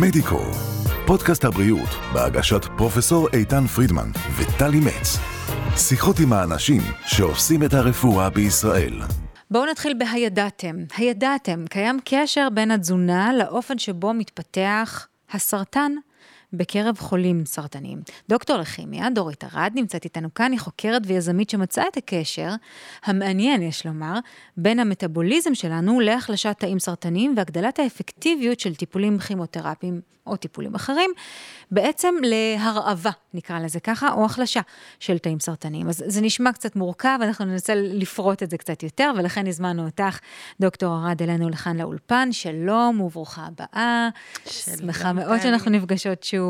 מדיקו, פודקאסט הבריאות בהגשת פרופסור איתן פרידמן וטלי מצ. שיחות עם האנשים שעושים את הרפואה בישראל. בואו נתחיל בהידעתם. הידעתם, קיים קשר בין התזונה לאופן שבו מתפתח הסרטן בקרב חולים סרטניים. דוקטור לכימיה, דורית ארד, נמצאת איתנו כאן, היא חוקרת ויזמית שמצאה את הקשר, המעניין יש לומר, בין המטאבוליזם שלנו להחלשת תאים סרטניים והגדלת האפקטיביות של טיפולים כימותרפיים או טיפולים אחרים, בעצם להרעבה, נקרא לזה ככה, או החלשה של תאים סרטניים. אז זה נשמע קצת מורכב, אנחנו ננסה לפרוט את זה קצת יותר, ולכן הזמנו אותך, דוקטור ארד, אלינו לכאן לאולפן. שלום וברוכה הבאה. שלום. שמחה מאוד שאנחנו נפגשות שוב.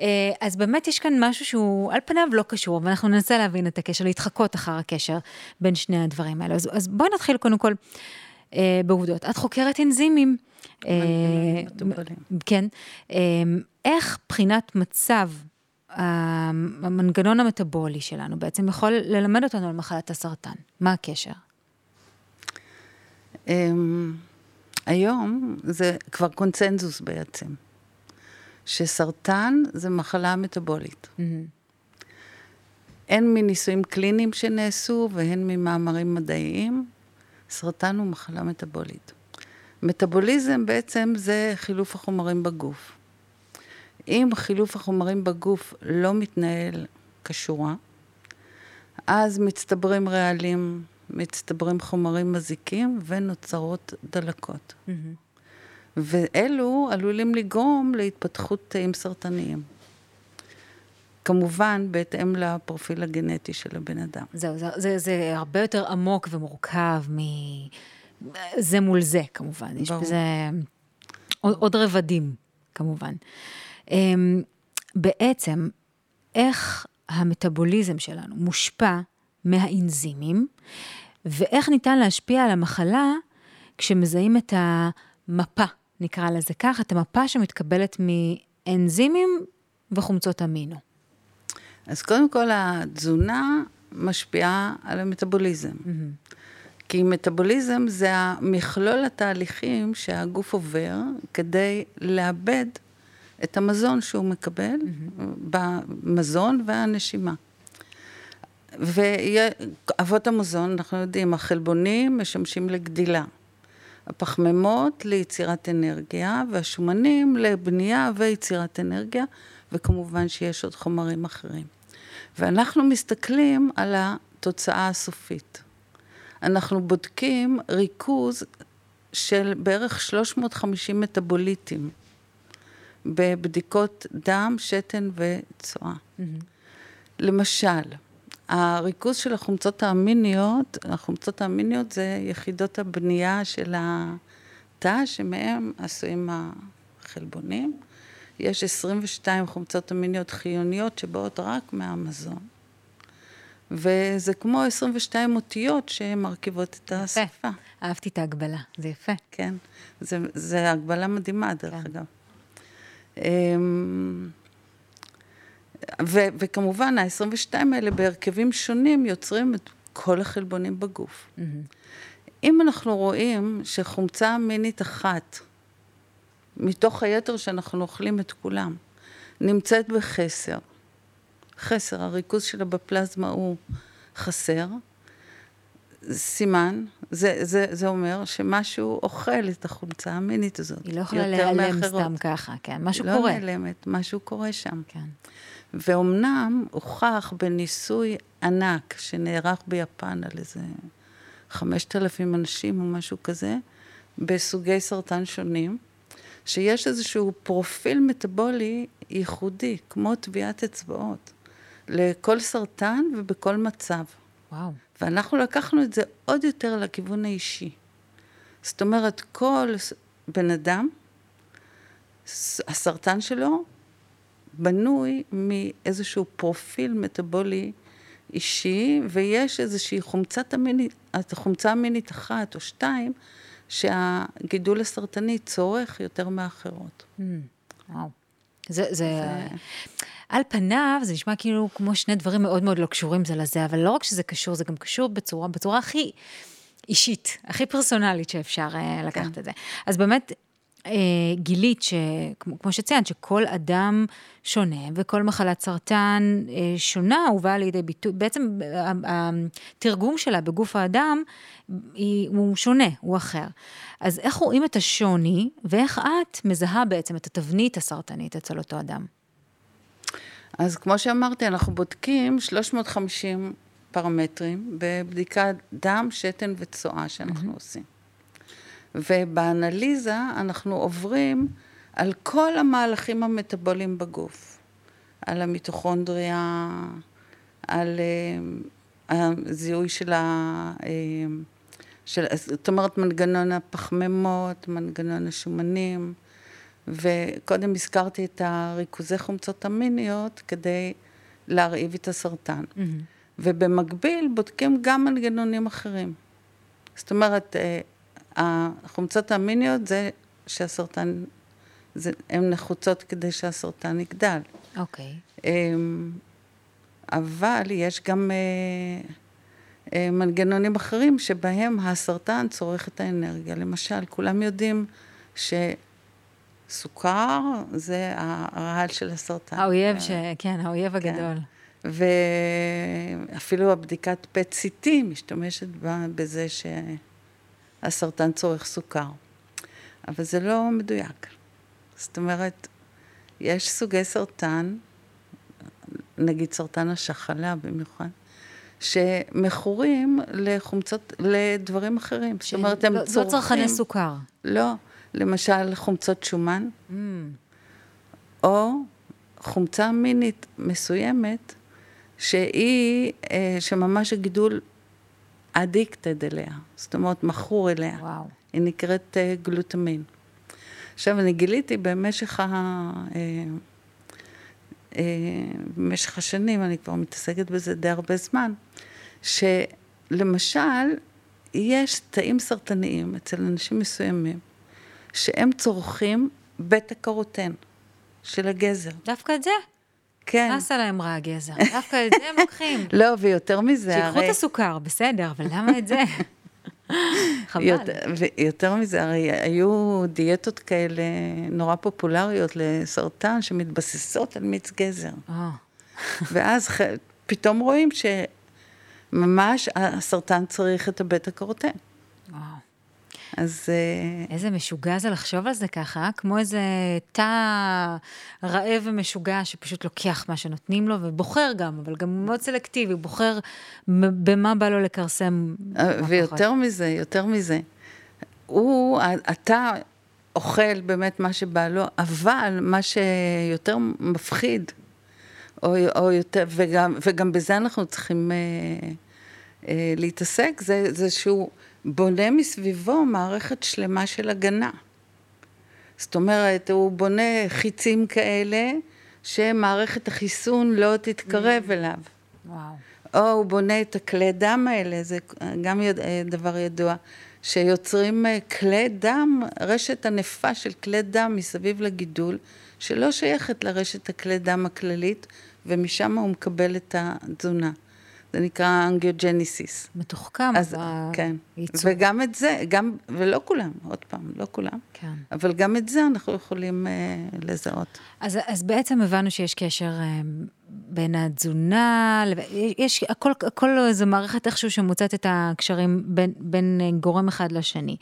אה, אז באמת יש כאן משהו שהוא על פניו לא קשור, ואנחנו ננסה להבין את הקשר, להתחקות אחר הקשר בין שני הדברים האלה. אז, אז בואי נתחיל קודם כל אה, בעובדות. את חוקרת אנזימים. אה, כן. אה, איך בחינת מצב המנגנון המטבולי שלנו בעצם יכול ללמד אותנו על מחלת הסרטן? מה הקשר? אמ, היום זה כבר קונצנזוס בעצם, שסרטן זה מחלה מטבולית. הן מניסויים קליניים שנעשו והן ממאמרים מדעיים, סרטן הוא מחלה מטבולית. מטאבוליזם בעצם זה חילוף החומרים בגוף. אם חילוף החומרים בגוף לא מתנהל כשורה, אז מצטברים רעלים, מצטברים חומרים מזיקים ונוצרות דלקות. Mm-hmm. ואלו עלולים לגרום להתפתחות תאים סרטניים. כמובן, בהתאם לפרופיל הגנטי של הבן אדם. זהו, זה, זה, זה הרבה יותר עמוק ומורכב מ... זה מול זה, כמובן. ברור. יש בזה עוד, עוד רבדים, כמובן. אמ, בעצם, איך המטאבוליזם שלנו מושפע מהאנזימים, ואיך ניתן להשפיע על המחלה כשמזהים את המפה, נקרא לזה כך, את המפה שמתקבלת מאנזימים וחומצות אמינו. אז קודם כל, התזונה משפיעה על המטאבוליזם. Mm-hmm. כי מטאבוליזם זה המכלול התהליכים שהגוף עובר כדי לאבד את המזון שהוא מקבל, mm-hmm. במזון והנשימה. ואבות המזון, אנחנו יודעים, החלבונים משמשים לגדילה. הפחמימות ליצירת אנרגיה, והשומנים לבנייה ויצירת אנרגיה, וכמובן שיש עוד חומרים אחרים. ואנחנו מסתכלים על התוצאה הסופית. אנחנו בודקים ריכוז של בערך 350 מטאבוליטים בבדיקות דם, שתן וצואה. Mm-hmm. למשל, הריכוז של החומצות האמיניות, החומצות האמיניות זה יחידות הבנייה של התא, שמהם עשויים החלבונים. יש 22 חומצות אמיניות חיוניות שבאות רק מהמזון. וזה כמו 22 אותיות שמרכיבות את השפה. יפה, אהבתי את ההגבלה, זה יפה. כן, זו הגבלה מדהימה, דרך כן. אגב. ו, וכמובן, ה-22 האלה בהרכבים שונים יוצרים את כל החלבונים בגוף. Mm-hmm. אם אנחנו רואים שחומצה מינית אחת, מתוך היתר שאנחנו אוכלים את כולם, נמצאת בחסר, חסר, הריכוז שלה בפלזמה הוא חסר, סימן, זה, זה, זה אומר שמשהו אוכל את החולצה המינית הזאת. היא לא יכולה להיעלם סתם ככה, כן, משהו לא קורה. לא נעלמת, משהו קורה שם. כן. ואומנם הוכח בניסוי ענק שנערך ביפן על איזה חמשת אלפים אנשים או משהו כזה, בסוגי סרטן שונים, שיש איזשהו פרופיל מטבולי ייחודי, כמו טביעת אצבעות. לכל סרטן ובכל מצב. וואו. ואנחנו לקחנו את זה עוד יותר לכיוון האישי. זאת אומרת, כל בן אדם, הסרטן שלו בנוי מאיזשהו פרופיל מטאבולי אישי, ויש איזושהי חומצת המינית, חומצה המינית אחת או שתיים, שהגידול הסרטני צורך יותר מאחרות. Mm, וואו. זה, זה... זה... על פניו זה נשמע כאילו כמו שני דברים מאוד מאוד לא קשורים זה לזה, אבל לא רק שזה קשור, זה גם קשור בצורה, בצורה הכי אישית, הכי פרסונלית שאפשר לקחת כן. את זה. אז באמת, אה, גילית, כמו שציינת, שכל אדם שונה וכל מחלת סרטן אה, שונה הובאה לידי ביטוי, בעצם התרגום שלה בגוף האדם הוא שונה, הוא אחר. אז איך רואים את השוני ואיך את מזהה בעצם את התבנית הסרטנית אצל אותו אדם? אז כמו שאמרתי, אנחנו בודקים 350 פרמטרים בבדיקת דם, שתן וצואה שאנחנו mm-hmm. עושים. ובאנליזה אנחנו עוברים על כל המהלכים המטבוליים בגוף, על המיטוכונדריה, על הזיהוי של ה... Uh, של, זאת אומרת, מנגנון הפחמימות, מנגנון השומנים, וקודם הזכרתי את הריכוזי חומצות המיניות כדי להרעיב את הסרטן. Mm-hmm. ובמקביל בודקים גם מנגנונים אחרים. זאת אומרת, אה, החומצות המיניות זה שהסרטן, הן נחוצות כדי שהסרטן יגדל. אוקיי. Okay. אמ, אבל יש גם אה, אה, מנגנונים אחרים שבהם הסרטן צורך את האנרגיה. למשל, כולם יודעים שסוכר זה הרעל של הסרטן. האויב, ש... כן, האויב כן. הגדול. כן. ואפילו הבדיקת PET-CT משתמשת בזה ש... הסרטן צורך סוכר. אבל זה לא מדויק. זאת אומרת, יש סוגי סרטן, נגיד סרטן השחלה במיוחד, שמכורים לחומצות, לדברים אחרים. זאת אומרת, הם לא, צורכים... לא צרכני סוכר. לא. למשל, חומצות שומן, mm. או חומצה מינית מסוימת, שהיא, אה, שממש הגידול אדיקטד אליה, זאת אומרת, מכור אליה. וואו. היא נקראת uh, גלוטמין. עכשיו, אני גיליתי במשך, ה, uh, uh, במשך השנים, אני כבר מתעסקת בזה די הרבה זמן, שלמשל, יש תאים סרטניים אצל אנשים מסוימים, שהם צורכים בטא קרוטן של הגזר. דווקא את זה? כן. עשה להם רע הגזר? דווקא את זה הם לוקחים. לא, ויותר מזה, הרי... שיקחו את הסוכר, בסדר, אבל למה את זה? חבל. יותר, מזה, הרי היו דיאטות כאלה נורא פופולריות לסרטן, שמתבססות על מיץ גזר. אה. ואז פתאום רואים שממש הסרטן צריך את הבטא קרוטן. אז... אה, איזה משוגע זה לחשוב על זה ככה, כמו איזה תא רעב ומשוגע שפשוט לוקח מה שנותנים לו ובוחר גם, אבל גם מאוד סלקטיבי, בוחר במה בא לו לכרסם. אה, ויותר מזה, יותר מזה. הוא, אתה אוכל באמת מה שבא לו, אבל מה שיותר מפחיד, או, או יותר, וגם, וגם בזה אנחנו צריכים אה, אה, להתעסק, זה, זה שהוא... בונה מסביבו מערכת שלמה של הגנה. זאת אומרת, הוא בונה חיצים כאלה שמערכת החיסון לא תתקרב mm. אליו. וואו. או הוא בונה את הכלי דם האלה, זה גם יד... דבר ידוע, שיוצרים אה, כלי דם, רשת ענפה של כלי דם מסביב לגידול, שלא שייכת לרשת הכלי דם הכללית, ומשם הוא מקבל את התזונה. זה נקרא אנגיוג'ניסיס. מתוחכם, אז כן. הייצור. וגם את זה, גם, ולא כולם, עוד פעם, לא כולם. כן. אבל גם את זה אנחנו יכולים אה, לזהות. אז, אז בעצם הבנו שיש קשר אה, בין התזונה, יש, הכל, הכל איזו מערכת איכשהו שמוצאת את הקשרים בין, בין אה, גורם אחד לשני.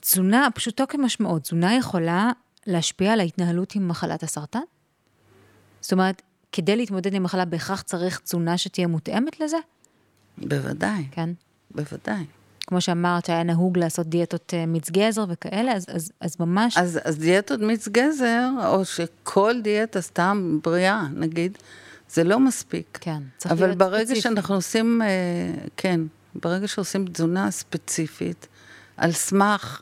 תזונה, פשוטו כמשמעות, תזונה יכולה להשפיע על ההתנהלות עם מחלת הסרטן? זאת אומרת, כדי להתמודד עם מחלה בהכרח צריך תזונה שתהיה מותאמת לזה? בוודאי. כן? בוודאי. כמו שאמרת, היה נהוג לעשות דיאטות אה, מיץ גזר וכאלה, אז, אז, אז ממש... אז, אז דיאטות מיץ גזר, או שכל דיאטה סתם בריאה, נגיד, זה לא מספיק. כן, צריך להיות ספציפי. אבל ברגע שאנחנו עושים, אה, כן, ברגע שעושים תזונה ספציפית, על סמך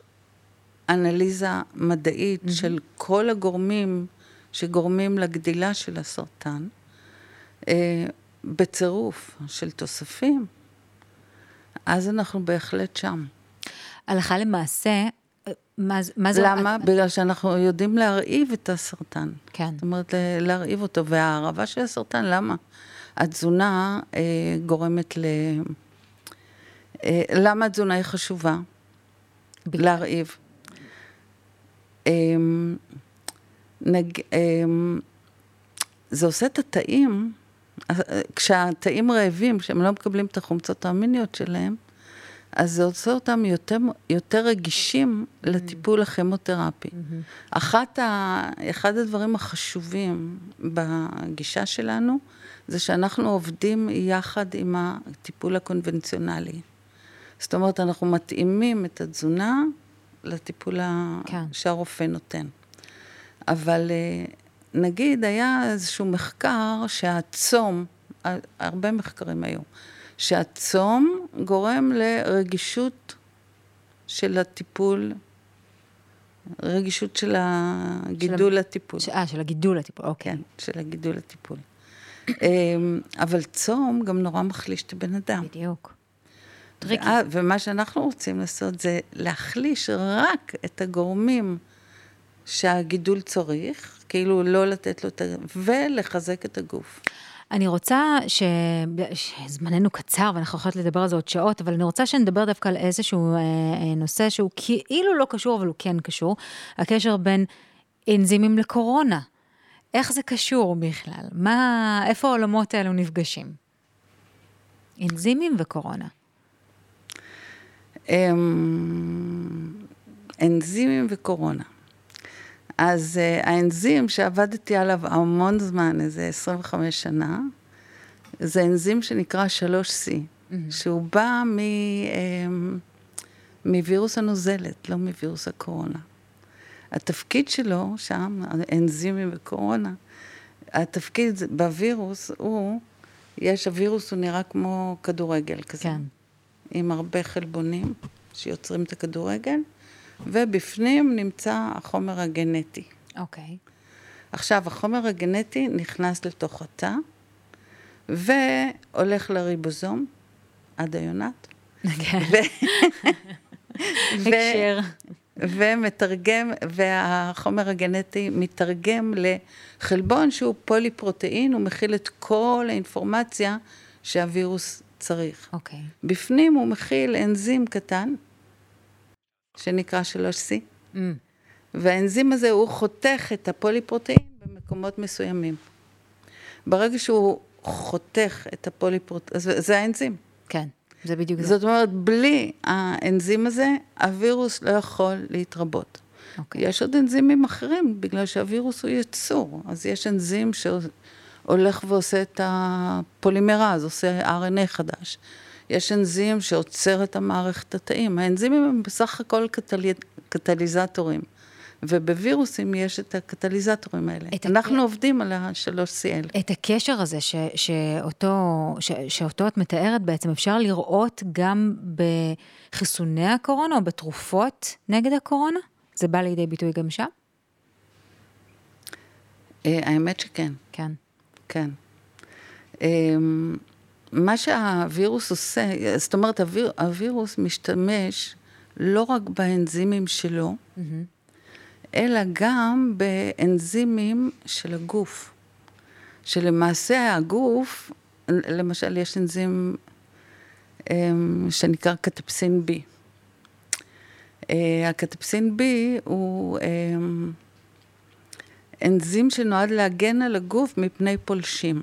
אנליזה מדעית mm-hmm. של כל הגורמים שגורמים לגדילה של הסרטן, אה, בצירוף של תוספים, אז אנחנו בהחלט שם. הלכה למעשה, מה, מה זה... למה? את... בגלל שאנחנו יודעים להרעיב את הסרטן. כן. זאת אומרת, להרעיב אותו. וההרעבה של הסרטן, למה? התזונה אה, גורמת ל... אה, למה התזונה היא חשובה? בגלל... להרעיב. אמ, נג, אמ, זה עושה את התאים, אה, כשהתאים רעבים, כשהם לא מקבלים את החומצות האמיניות שלהם, אז זה עושה אותם יותר, יותר רגישים. לטיפול הכימותרפי. Mm-hmm. אחת ה, אחד הדברים החשובים בגישה שלנו, זה שאנחנו עובדים יחד עם הטיפול הקונבנציונלי. זאת אומרת, אנחנו מתאימים את התזונה לטיפול כן. שהרופא נותן. אבל אה, נגיד, היה איזשהו מחקר שהצום, הרבה מחקרים היו, שהצום גורם לרגישות של הטיפול, רגישות של הגידול של... לטיפול. אה, של הגידול לטיפול, אוקיי. כן, של הגידול לטיפול. אמ, אבל צום גם נורא מחליש את הבן אדם. בדיוק. Tricky. ומה שאנחנו רוצים לעשות זה להחליש רק את הגורמים שהגידול צריך, כאילו לא לתת לו את ה... ולחזק את הגוף. אני רוצה ש... שזמננו קצר ואנחנו יכולות לדבר על זה עוד שעות, אבל אני רוצה שנדבר דווקא על איזשהו אה, אה, נושא שהוא כאילו לא קשור, אבל הוא כן קשור, הקשר בין אנזימים לקורונה. איך זה קשור בכלל? מה, איפה העולמות האלו נפגשים? אנזימים וקורונה. אמ, אנזימים וקורונה. אז uh, האנזים שעבדתי עליו המון זמן, איזה 25 שנה, זה אנזים שנקרא 3C, mm-hmm. שהוא בא מ, um, מווירוס הנוזלת, לא מווירוס הקורונה. התפקיד שלו שם, אנזימים וקורונה, התפקיד בווירוס הוא, יש, הווירוס הוא נראה כמו כדורגל כזה. כן. עם הרבה חלבונים שיוצרים את הכדורגל, ובפנים נמצא החומר הגנטי. אוקיי. Okay. עכשיו, החומר הגנטי נכנס לתוך התא, והולך לריבוזום, עד היונת. כן. הקשר. ומתרגם, והחומר הגנטי מתרגם לחלבון שהוא פוליפרוטאין, הוא מכיל את כל האינפורמציה שהווירוס צריך. אוקיי. Okay. בפנים הוא מכיל אנזים קטן, שנקרא 3C, mm. והאנזים הזה הוא חותך את הפוליפרוטאין במקומות מסוימים. ברגע שהוא חותך את הפוליפרוטאין, זה האנזים. כן, זה בדיוק זה. זאת אומרת, בלי האנזים הזה, הווירוס לא יכול להתרבות. Okay. אוקיי. יש עוד אנזימים אחרים, בגלל שהווירוס הוא יצור. אז יש אנזים שהולך ועושה את הפולימרז, עושה RNA חדש. יש אנזים שעוצר את המערכת התאים. האנזימים הם בסך הכל קטלי... קטליזטורים. ובווירוסים יש את הקטליזטורים האלה. את אנחנו הק... עובדים על ה-3CL. את הקשר הזה ש, שאותו, ש, שאותו את מתארת בעצם, אפשר לראות גם בחיסוני הקורונה או בתרופות נגד הקורונה? זה בא לידי ביטוי גם שם? אה, האמת שכן. כן. כן. מה שהווירוס עושה, זאת אומרת, הוויר, הווירוס משתמש לא רק באנזימים שלו, mm-hmm. אלא גם באנזימים של הגוף. שלמעשה הגוף, למשל יש אנזים אמ, שנקרא קטפסין B. אה, הקטפסין B הוא אמ, אנזים שנועד להגן על הגוף מפני פולשים.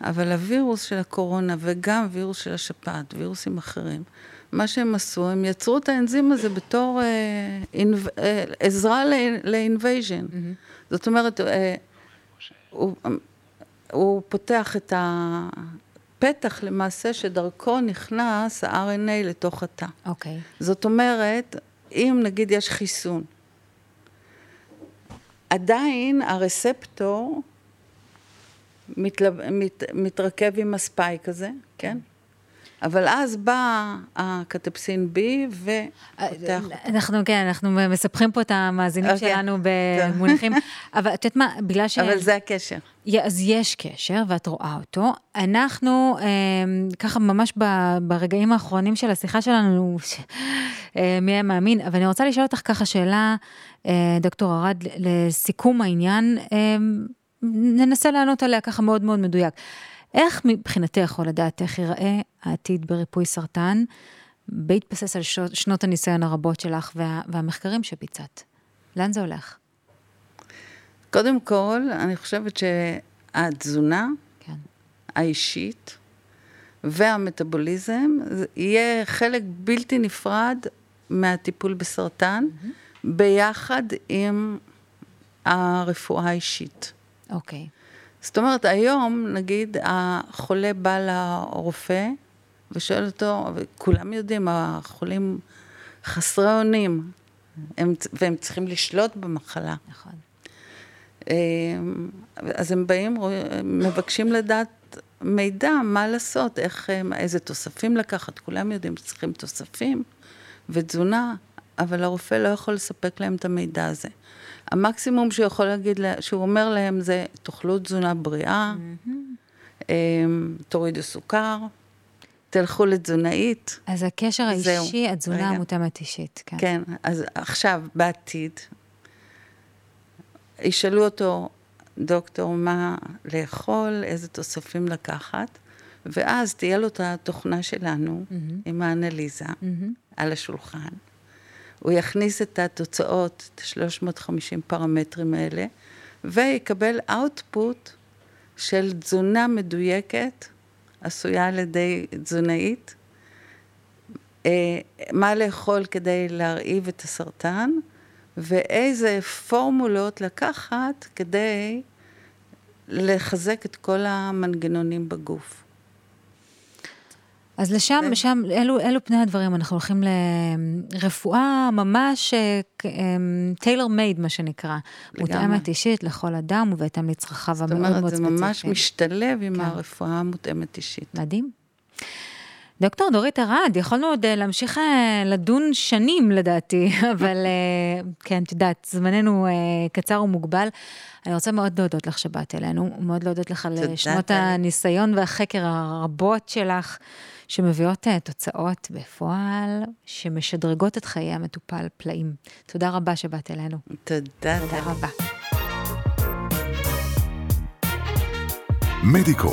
אבל הווירוס של הקורונה וגם וירוס של השפעת, וירוסים אחרים, מה שהם עשו, הם יצרו את האנזים הזה בתור אה, אינב, אה, עזרה לאינבייז'ן. Mm-hmm. זאת אומרת, אה, הוא, הוא פותח את הפתח למעשה שדרכו נכנס ה-RNA לתוך התא. אוקיי. Okay. זאת אומרת, אם נגיד יש חיסון, עדיין הרספטור מתלב... מת... מתרכב עם הספייק הזה, כן? אבל אז בא הקטפסין B ופותח אותו. אנחנו, כן, אנחנו מספחים פה את המאזינים okay. אוקיי. שלנו במונחים, אבל את יודעת מה, בגלל ש... אבל זה הקשר. אז יש קשר, ואת רואה אותו. אנחנו, אמ, ככה ממש ברגעים האחרונים של השיחה שלנו, אה, מי היה מאמין, אבל אני רוצה לשאול אותך ככה שאלה, אה, דוקטור ארד, לסיכום העניין. ננסה לענות עליה ככה מאוד מאוד מדויק. איך מבחינתך, או לדעתך, ייראה העתיד בריפוי סרטן, בהתבסס על שנות הניסיון הרבות שלך וה, והמחקרים שביצעת? לאן זה הולך? קודם כל, אני חושבת שהתזונה כן. האישית והמטאבוליזם יהיה חלק בלתי נפרד מהטיפול בסרטן, mm-hmm. ביחד עם הרפואה האישית. אוקיי. זאת אומרת, היום, נגיד, החולה בא לרופא ושואל אותו, וכולם יודעים, החולים חסרי אונים, הם, והם צריכים לשלוט במחלה. נכון. אמ, אז הם באים, מבקשים לדעת מידע, מה לעשות, איך, איזה תוספים לקחת, כולם יודעים שצריכים תוספים ותזונה, אבל הרופא לא יכול לספק להם את המידע הזה. המקסימום שהוא יכול להגיד, שהוא אומר להם זה, תאכלו תזונה בריאה, mm-hmm. תורידו סוכר, תלכו לתזונאית. אז הקשר האישי, התזונה המותאמת אישית, כן. כן, אז עכשיו, בעתיד, ישאלו אותו, דוקטור, מה לאכול, איזה תוספים לקחת, ואז תהיה לו את התוכנה שלנו mm-hmm. עם האנליזה mm-hmm. על השולחן. הוא יכניס את התוצאות, את ה-350 פרמטרים האלה, ויקבל אאוטפוט של תזונה מדויקת, עשויה על ידי תזונאית, אה, מה לאכול כדי להרעיב את הסרטן, ואיזה פורמולות לקחת כדי לחזק את כל המנגנונים בגוף. אז לשם, ו... שם, אלו, אלו פני הדברים, אנחנו הולכים לרפואה ממש טיילר uh, מייד, מה שנקרא. מותאמת אישית לכל אדם ובהתאם לצרכיו המאוד מאוד ספציפיים. זאת אומרת, זה ממש משתלב עם כן. הרפואה המותאמת אישית. מדהים. דוקטור דורית ארד, יכולנו עוד אה, להמשיך אה, לדון שנים לדעתי, אבל אה, כן, את יודעת, זמננו קצר ומוגבל. אני רוצה מאוד להודות לך שבאת אלינו, מאוד להודות לך על שנות הניסיון והחקר הרבות שלך. שמביאות תוצאות בפועל, שמשדרגות את חיי המטופל פלאים. תודה רבה שבאת אלינו. תודה. תודה רבה. מדיקו,